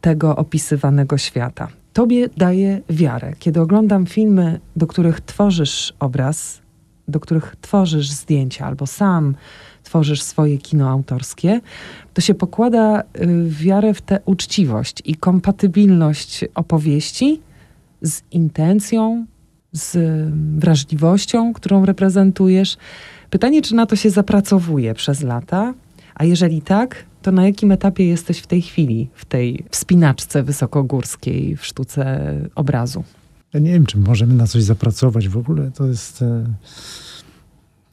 tego opisywanego świata. Tobie daje wiarę. Kiedy oglądam filmy, do których tworzysz obraz, do których tworzysz zdjęcia, albo sam tworzysz swoje kino autorskie, to się pokłada y, wiarę w tę uczciwość i kompatybilność opowieści z intencją, z wrażliwością, którą reprezentujesz. Pytanie, czy na to się zapracowuje przez lata, a jeżeli tak, to na jakim etapie jesteś w tej chwili, w tej wspinaczce wysokogórskiej, w sztuce obrazu? Ja nie wiem, czy możemy na coś zapracować w ogóle. To jest.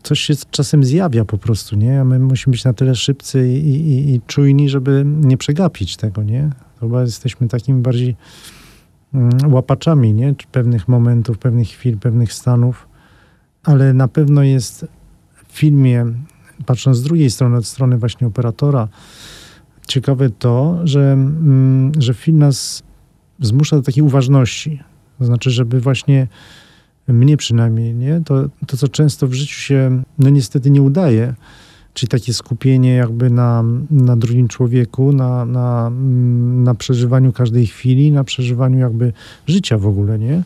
Coś się czasem zjawia po prostu, nie? A my musimy być na tyle szybcy i, i, i czujni, żeby nie przegapić tego, nie? Chyba jesteśmy takimi bardziej mm, łapaczami, nie? Pewnych momentów, pewnych chwil, pewnych stanów, ale na pewno jest w filmie, patrząc z drugiej strony, od strony właśnie operatora, ciekawe to, że, mm, że film nas zmusza do takiej uważności. To znaczy, żeby właśnie mnie przynajmniej, nie? To, to co często w życiu się, no niestety nie udaje, czyli takie skupienie jakby na, na drugim człowieku, na, na, na przeżywaniu każdej chwili, na przeżywaniu jakby życia w ogóle, nie?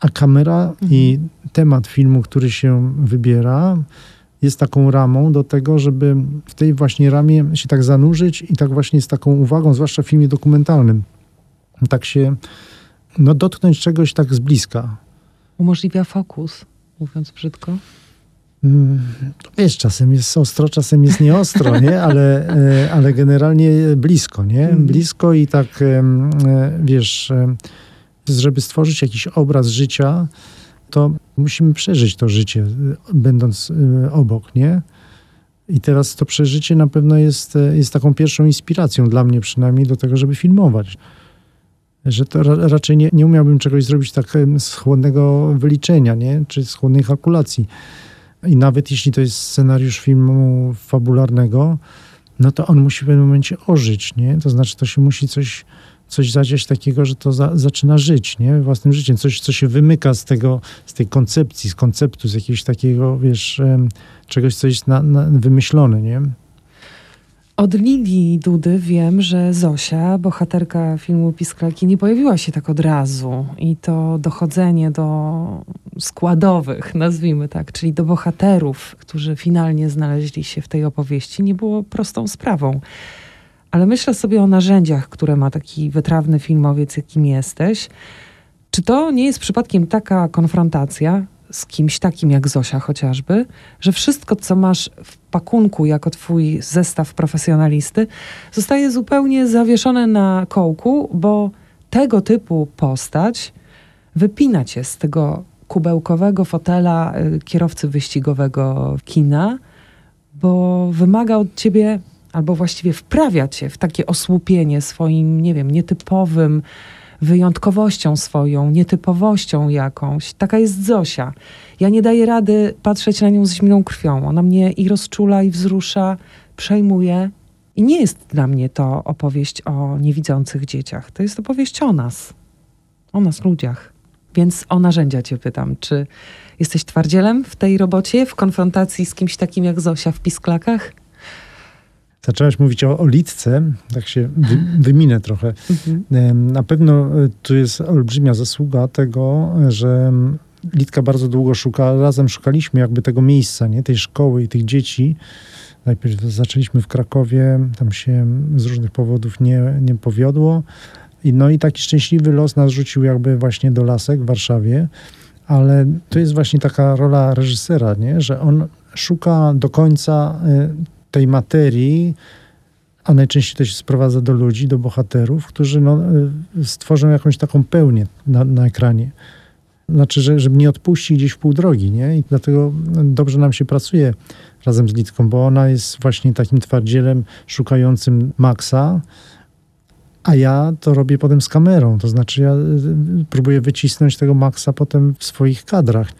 A kamera mhm. i temat filmu, który się wybiera, jest taką ramą do tego, żeby w tej właśnie ramie się tak zanurzyć i tak właśnie z taką uwagą, zwłaszcza w filmie dokumentalnym, tak się no, dotknąć czegoś tak z bliska. Umożliwia fokus, mówiąc brzydko. Mm, wiesz, czasem jest ostro, czasem jest nieostro, nie? Ale, e, ale generalnie blisko, nie? Mhm. Blisko i tak, e, wiesz, żeby stworzyć jakiś obraz życia, to musimy przeżyć to życie, będąc obok, nie? I teraz to przeżycie na pewno jest, jest taką pierwszą inspiracją dla mnie przynajmniej do tego, żeby filmować. Że to ra raczej nie, nie umiałbym czegoś zrobić tak z chłodnego wyliczenia, nie? Czy z chłodnej kalkulacji. I nawet jeśli to jest scenariusz filmu fabularnego, no to on musi w pewnym momencie ożyć, nie? To znaczy, to się musi coś coś zadziać takiego, że to za, zaczyna żyć, nie? Własnym życiem. Coś, co się wymyka z tego, z tej koncepcji, z konceptu, z jakiegoś takiego, wiesz, czegoś, co jest na, na wymyślone, nie? Od Lili Dudy wiem, że Zosia, bohaterka filmu Pisklaki, nie pojawiła się tak od razu. I to dochodzenie do składowych, nazwijmy tak, czyli do bohaterów, którzy finalnie znaleźli się w tej opowieści, nie było prostą sprawą. Ale myślę sobie o narzędziach, które ma taki wytrawny filmowiec, jakim jesteś. Czy to nie jest przypadkiem taka konfrontacja z kimś takim jak Zosia chociażby, że wszystko, co masz w pakunku jako twój zestaw profesjonalisty, zostaje zupełnie zawieszone na kołku, bo tego typu postać wypina cię z tego kubełkowego fotela y, kierowcy wyścigowego kina, bo wymaga od ciebie albo właściwie wprawia cię w takie osłupienie swoim, nie wiem, nietypowym, wyjątkowością swoją, nietypowością jakąś. Taka jest Zosia. Ja nie daję rady patrzeć na nią z zimną krwią. Ona mnie i rozczula, i wzrusza, przejmuje. I nie jest dla mnie to opowieść o niewidzących dzieciach. To jest opowieść o nas. O nas, ludziach. Więc o narzędzia cię pytam. Czy jesteś twardzielem w tej robocie, w konfrontacji z kimś takim jak Zosia w pisklakach? Zaczęłaś mówić o, o litce, tak się wy, wyminę trochę. Mhm. Na pewno e, tu jest olbrzymia zasługa tego, że Litka bardzo długo szuka, razem szukaliśmy jakby tego miejsca, nie? tej szkoły i tych dzieci. Najpierw zaczęliśmy w Krakowie, tam się z różnych powodów nie, nie powiodło. I, no i taki szczęśliwy los nas rzucił jakby właśnie do Lasek w Warszawie. Ale to jest właśnie taka rola reżysera, nie? że on szuka do końca e, tej materii, a najczęściej to się sprowadza do ludzi, do bohaterów, którzy no, y, stworzą jakąś taką pełnię na, na ekranie. Znaczy, że, żeby nie odpuścić gdzieś w pół drogi, nie? I dlatego dobrze nam się pracuje razem z Litką, bo ona jest właśnie takim twardzielem szukającym Maxa, a ja to robię potem z kamerą. To znaczy, ja y, próbuję wycisnąć tego Maxa potem w swoich kadrach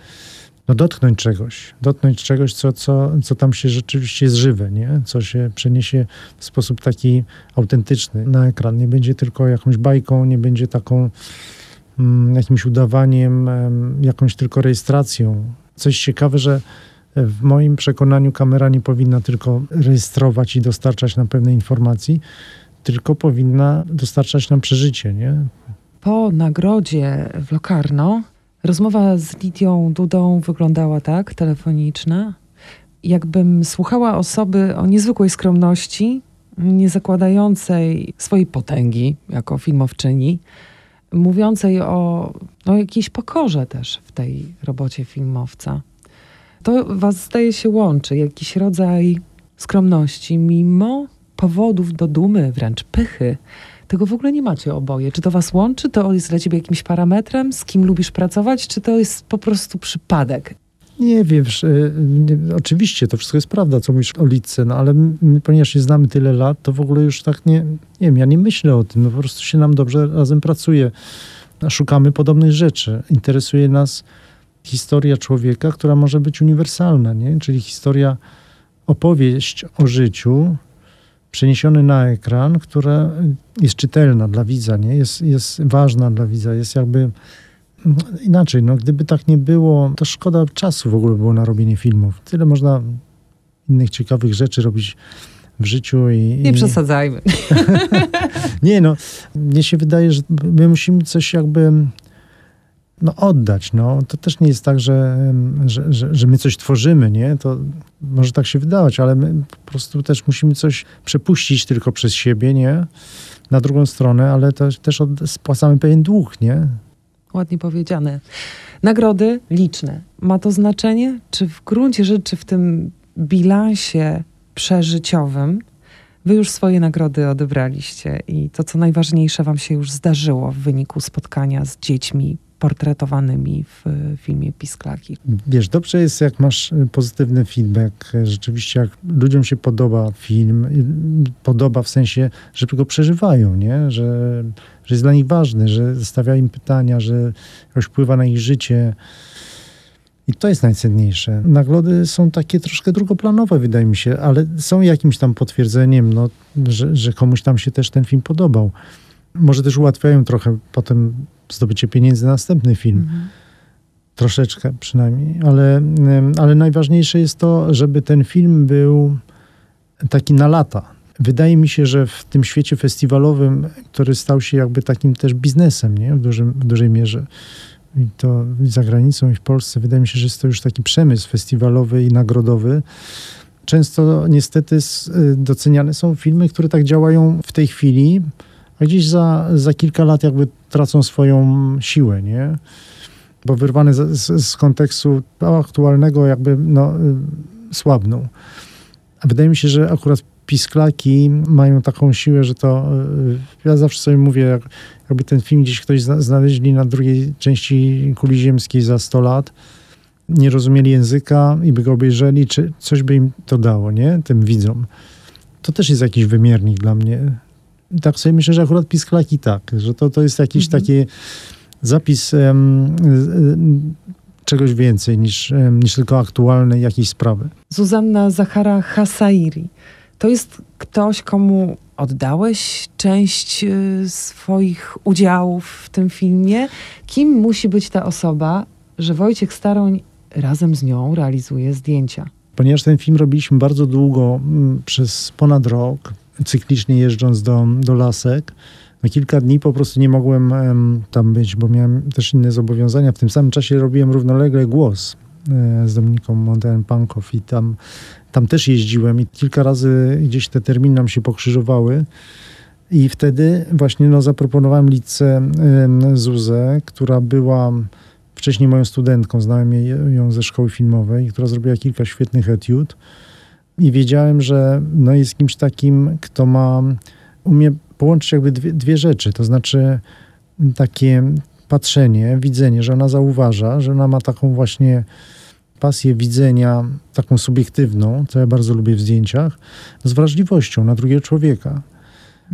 no dotknąć czegoś, dotknąć czegoś, co, co, co tam się rzeczywiście jest żywe, nie? co się przeniesie w sposób taki autentyczny na ekran. Nie będzie tylko jakąś bajką, nie będzie taką mm, jakimś udawaniem, jakąś tylko rejestracją. Coś ciekawe, że w moim przekonaniu kamera nie powinna tylko rejestrować i dostarczać nam pewnej informacji, tylko powinna dostarczać nam przeżycie, nie? Po nagrodzie w Locarno Rozmowa z Lidią Dudą wyglądała tak, telefoniczna, jakbym słuchała osoby o niezwykłej skromności, nie zakładającej swojej potęgi jako filmowczyni, mówiącej o, o jakiejś pokorze też w tej robocie filmowca. To was zdaje się łączy, jakiś rodzaj skromności, mimo powodów do dumy, wręcz pychy, tego w ogóle nie macie oboje. Czy to was łączy? To jest dla ciebie jakimś parametrem? Z kim lubisz pracować? Czy to jest po prostu przypadek? Nie wiem, nie, oczywiście to wszystko jest prawda, co mówisz o Litce, no ale my, ponieważ się znamy tyle lat, to w ogóle już tak nie, nie wiem, ja nie myślę o tym, no po prostu się nam dobrze razem pracuje. Szukamy podobnych rzeczy. Interesuje nas historia człowieka, która może być uniwersalna, nie? czyli historia, opowieść o życiu, przeniesiony na ekran, która jest czytelna dla widza, nie? Jest, jest ważna dla widza, jest jakby no, inaczej, no gdyby tak nie było, to szkoda czasu w ogóle było na robienie filmów. Tyle można innych ciekawych rzeczy robić w życiu i... Nie i... przesadzajmy. (laughs) nie no, mnie się wydaje, że my musimy coś jakby no, oddać. No. To też nie jest tak, że, że, że, że, my coś tworzymy, nie? To może tak się wydawać, ale my po prostu też musimy coś przepuścić tylko przez siebie, nie? Na drugą stronę, ale też, też spłacamy pewien dług, nie? Ładnie powiedziane. Nagrody liczne. Ma to znaczenie? Czy w gruncie rzeczy w tym bilansie przeżyciowym wy już swoje nagrody odebraliście i to, co najważniejsze, wam się już zdarzyło w wyniku spotkania z dziećmi portretowanymi w filmie Pisklaki. Wiesz, dobrze jest, jak masz pozytywny feedback. Rzeczywiście, jak ludziom się podoba film, podoba w sensie, że go przeżywają, nie? Że, że jest dla nich ważny, że stawia im pytania, że jakoś wpływa na ich życie. I to jest najcenniejsze. Nagrody są takie troszkę drugoplanowe, wydaje mi się, ale są jakimś tam potwierdzeniem, no, że, że komuś tam się też ten film podobał. Może też ułatwiają trochę potem zdobycie pieniędzy na następny film. Mhm. Troszeczkę przynajmniej, ale, ale najważniejsze jest to, żeby ten film był taki na lata. Wydaje mi się, że w tym świecie festiwalowym, który stał się jakby takim też biznesem, nie? W, dużym, w dużej mierze, i to za granicą i w Polsce, wydaje mi się, że jest to już taki przemysł festiwalowy i nagrodowy. Często niestety y, doceniane są filmy, które tak działają w tej chwili, a gdzieś za, za kilka lat jakby tracą swoją siłę, nie? Bo wyrwane z, z, z kontekstu aktualnego jakby no, y, słabną. A wydaje mi się, że akurat pisklaki mają taką siłę, że to y, ja zawsze sobie mówię, jak, jakby ten film gdzieś ktoś znaleźli na drugiej części kuli ziemskiej za 100 lat, nie rozumieli języka i by go obejrzeli, czy coś by im to dało, nie? Tym widzom. To też jest jakiś wymiernik dla mnie tak sobie myślę, że akurat pisklaki tak, że to, to jest jakiś mhm. taki zapis um, czegoś więcej niż, um, niż tylko aktualnej jakiejś sprawy. Zuzanna Zachara Hasairi. To jest ktoś, komu oddałeś część y, swoich udziałów w tym filmie. Kim musi być ta osoba, że Wojciech Staroń razem z nią realizuje zdjęcia? Ponieważ ten film robiliśmy bardzo długo, przez ponad rok, cyklicznie jeżdżąc do, do lasek. Na kilka dni po prostu nie mogłem tam być, bo miałem też inne zobowiązania. W tym samym czasie robiłem równolegle głos e, z Dominiką Monten Pankow i tam, tam też jeździłem i kilka razy gdzieś te terminy nam się pokrzyżowały. I wtedy właśnie no, zaproponowałem Lidce Zuzę, która była wcześniej moją studentką, znałem ją ze szkoły filmowej, która zrobiła kilka świetnych etiud i wiedziałem, że no jest kimś takim, kto ma, umie połączyć jakby dwie, dwie rzeczy, to znaczy takie patrzenie, widzenie, że ona zauważa, że ona ma taką właśnie pasję widzenia, taką subiektywną, co ja bardzo lubię w zdjęciach, z wrażliwością na drugiego człowieka.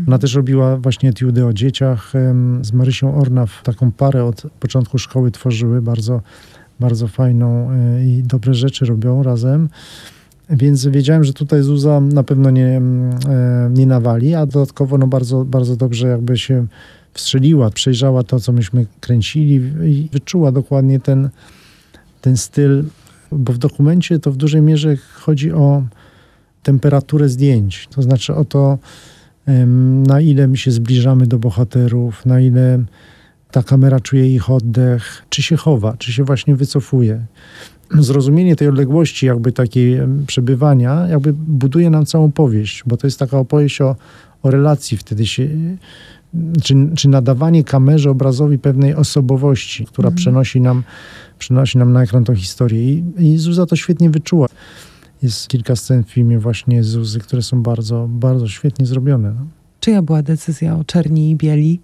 Ona też robiła właśnie etiudy o dzieciach. Z Marysią Ornaw taką parę od początku szkoły tworzyły, bardzo, bardzo fajną e, i dobre rzeczy robią razem. Więc wiedziałem, że tutaj Zuza na pewno nie, mm, e, nie nawali, a dodatkowo no bardzo, bardzo dobrze jakby się wstrzeliła, przejrzała to, co myśmy kręcili i wyczuła dokładnie ten, ten styl, bo w dokumencie to w dużej mierze chodzi o temperaturę zdjęć, to znaczy o to, na ile my się zbliżamy do bohaterów, na ile ta kamera czuje ich oddech, czy się chowa, czy się właśnie wycofuje zrozumienie tej odległości, jakby takiej przebywania, jakby buduje nam całą powieść, bo to jest taka opowieść o, o relacji wtedy się, czy, czy nadawanie kamerze obrazowi pewnej osobowości, która mhm. przenosi, nam, przenosi nam na ekran tą historię. I, I Zuza to świetnie wyczuła. Jest kilka scen w filmie właśnie Zuzy, które są bardzo, bardzo świetnie zrobione. No. Czyja była decyzja o czerni i bieli?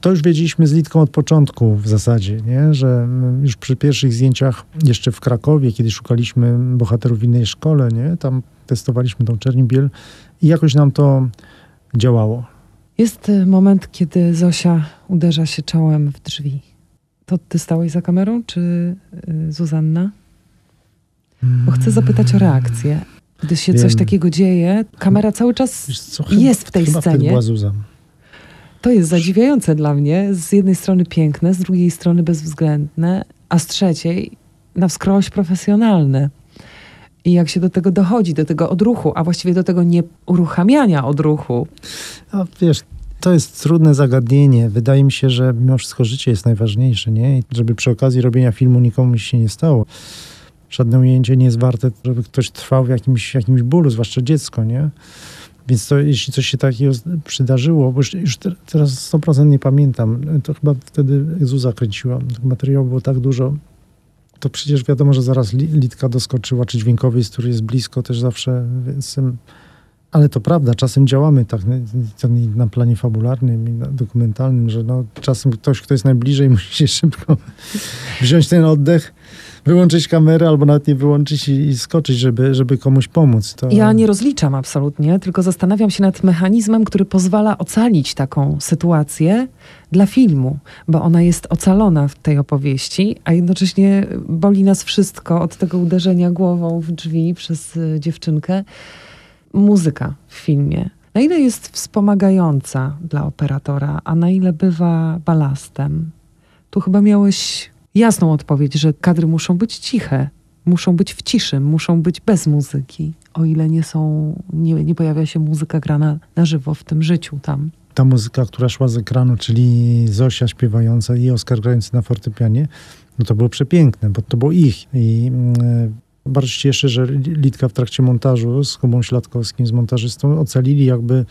To już wiedzieliśmy z Litką od początku w zasadzie, nie? że już przy pierwszych zdjęciach jeszcze w Krakowie, kiedy szukaliśmy bohaterów w innej szkole, nie? tam testowaliśmy tą czerni biel i jakoś nam to działało. Jest y, moment, kiedy Zosia uderza się czołem w drzwi. To ty stałeś za kamerą, czy y, Zuzanna? Bo chcę zapytać o reakcję. Gdy się Wiem. coś takiego dzieje, kamera cały czas co, chyba- jest w tej chyba scenie. była Zuza. To jest zadziwiające dla mnie. Z jednej strony piękne, z drugiej strony bezwzględne, a z trzeciej na wskroś profesjonalne. I jak się do tego dochodzi, do tego odruchu, a właściwie do tego nieuruchamiania odruchu, A wiesz, to jest trudne zagadnienie. Wydaje mi się, że mimo wszystko życie jest najważniejsze, nie? I żeby przy okazji robienia filmu nikomu się nie stało. Żadne ujęcie nie jest warte, żeby ktoś trwał w jakimś, jakimś bólu, zwłaszcza dziecko, nie? Więc to, jeśli coś się takiego przydarzyło, bo już, już te- teraz 100% nie pamiętam, to chyba wtedy Zuza kręciła. Tych materiałów było tak dużo. To przecież wiadomo, że zaraz li- litka doskoczyła, czy dźwiękowej, z której jest blisko też zawsze, więc... ale to prawda, czasem działamy tak nie na planie fabularnym i na dokumentalnym, że no, czasem ktoś, kto jest najbliżej, (laughs) musi się szybko wziąć ten oddech, wyłączyć kamerę albo nawet nie wyłączyć i, i skoczyć, żeby, żeby komuś pomóc. To... ja nie rozliczam absolutnie, tylko zastanawiam się nad mechanizmem, który pozwala ocalić taką sytuację dla filmu, bo ona jest ocalona w tej opowieści, a jednocześnie boli nas wszystko od tego uderzenia głową w drzwi przez y, dziewczynkę. Muzyka w filmie. Na ile jest wspomagająca dla operatora, a na ile bywa balastem? Tu chyba miałeś jasną odpowiedź, że kadry muszą być ciche, muszą być w ciszy, muszą być bez muzyki, o ile nie są, nie, nie pojawia się muzyka grana na żywo w tym życiu tam. Ta muzyka, która szła z ekranu, czyli Zosia śpiewająca i Oskar grający na fortepianie, no to było przepiękne, bo to było ich. I mm, bardzo się cieszę, że Litka w trakcie montażu z Kubą Śladkowskim, z montażystą, ocalili jakby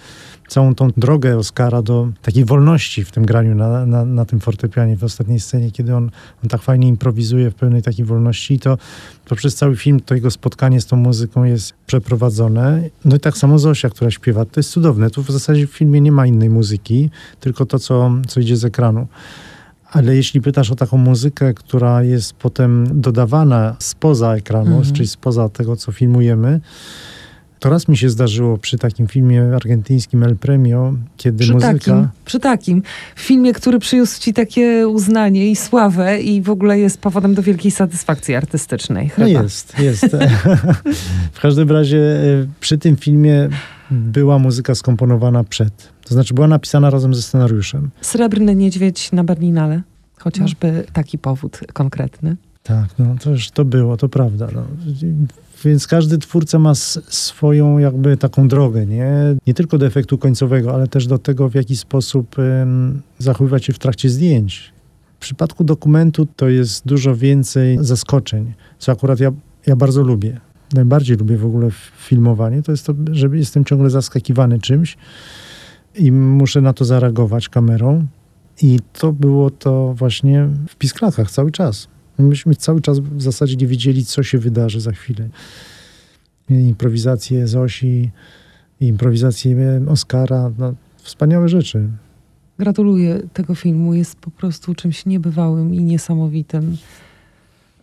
całą tą drogę Oskara do takiej wolności w tym graniu na, na, na tym fortepianie w ostatniej scenie, kiedy on, on tak fajnie improwizuje w pełnej takiej wolności i to, to przez cały film to jego spotkanie z tą muzyką jest przeprowadzone. No i tak samo Zosia, która śpiewa, to jest cudowne. Tu w zasadzie w filmie nie ma innej muzyki, tylko to, co, co idzie z ekranu. Ale jeśli pytasz o taką muzykę, która jest potem dodawana spoza ekranu, Mhm. czyli spoza tego, co filmujemy, to raz mi się zdarzyło przy takim filmie argentyńskim El Premio, kiedy Przy muzyka... takim, przy takim filmie, który przyniósł ci takie uznanie i sławę i w ogóle jest powodem do wielkiej satysfakcji artystycznej. No Chyba. jest, jest. (laughs) w każdym razie e, przy tym filmie była muzyka skomponowana przed. To znaczy była napisana razem ze scenariuszem. Srebrny niedźwiedź na Berlinale. Chociażby taki powód konkretny. Tak, no to już to było, to prawda. No. Więc każdy twórca ma swoją jakby taką drogę, nie? Nie tylko do efektu końcowego, ale też do tego, w jaki sposób em, zachowywać się w trakcie zdjęć. W przypadku dokumentu to jest dużo więcej zaskoczeń, co akurat ja, ja bardzo lubię. Najbardziej lubię w ogóle filmowanie, to jest to, że jestem ciągle zaskakiwany czymś i muszę na to zareagować kamerą. I to było to właśnie w pisklakach cały czas. Myśmy cały czas w zasadzie nie wiedzieli, co się wydarzy za chwilę. Improwizacje Zosi, improwizacje Oskara, no, wspaniałe rzeczy. Gratuluję tego filmu. Jest po prostu czymś niebywałym i niesamowitym.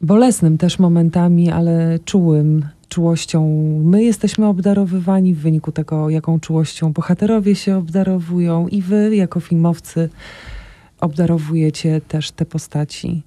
Bolesnym też momentami, ale czułym, czułością. My jesteśmy obdarowywani w wyniku tego, jaką czułością bohaterowie się obdarowują i wy, jako filmowcy, obdarowujecie też te postaci.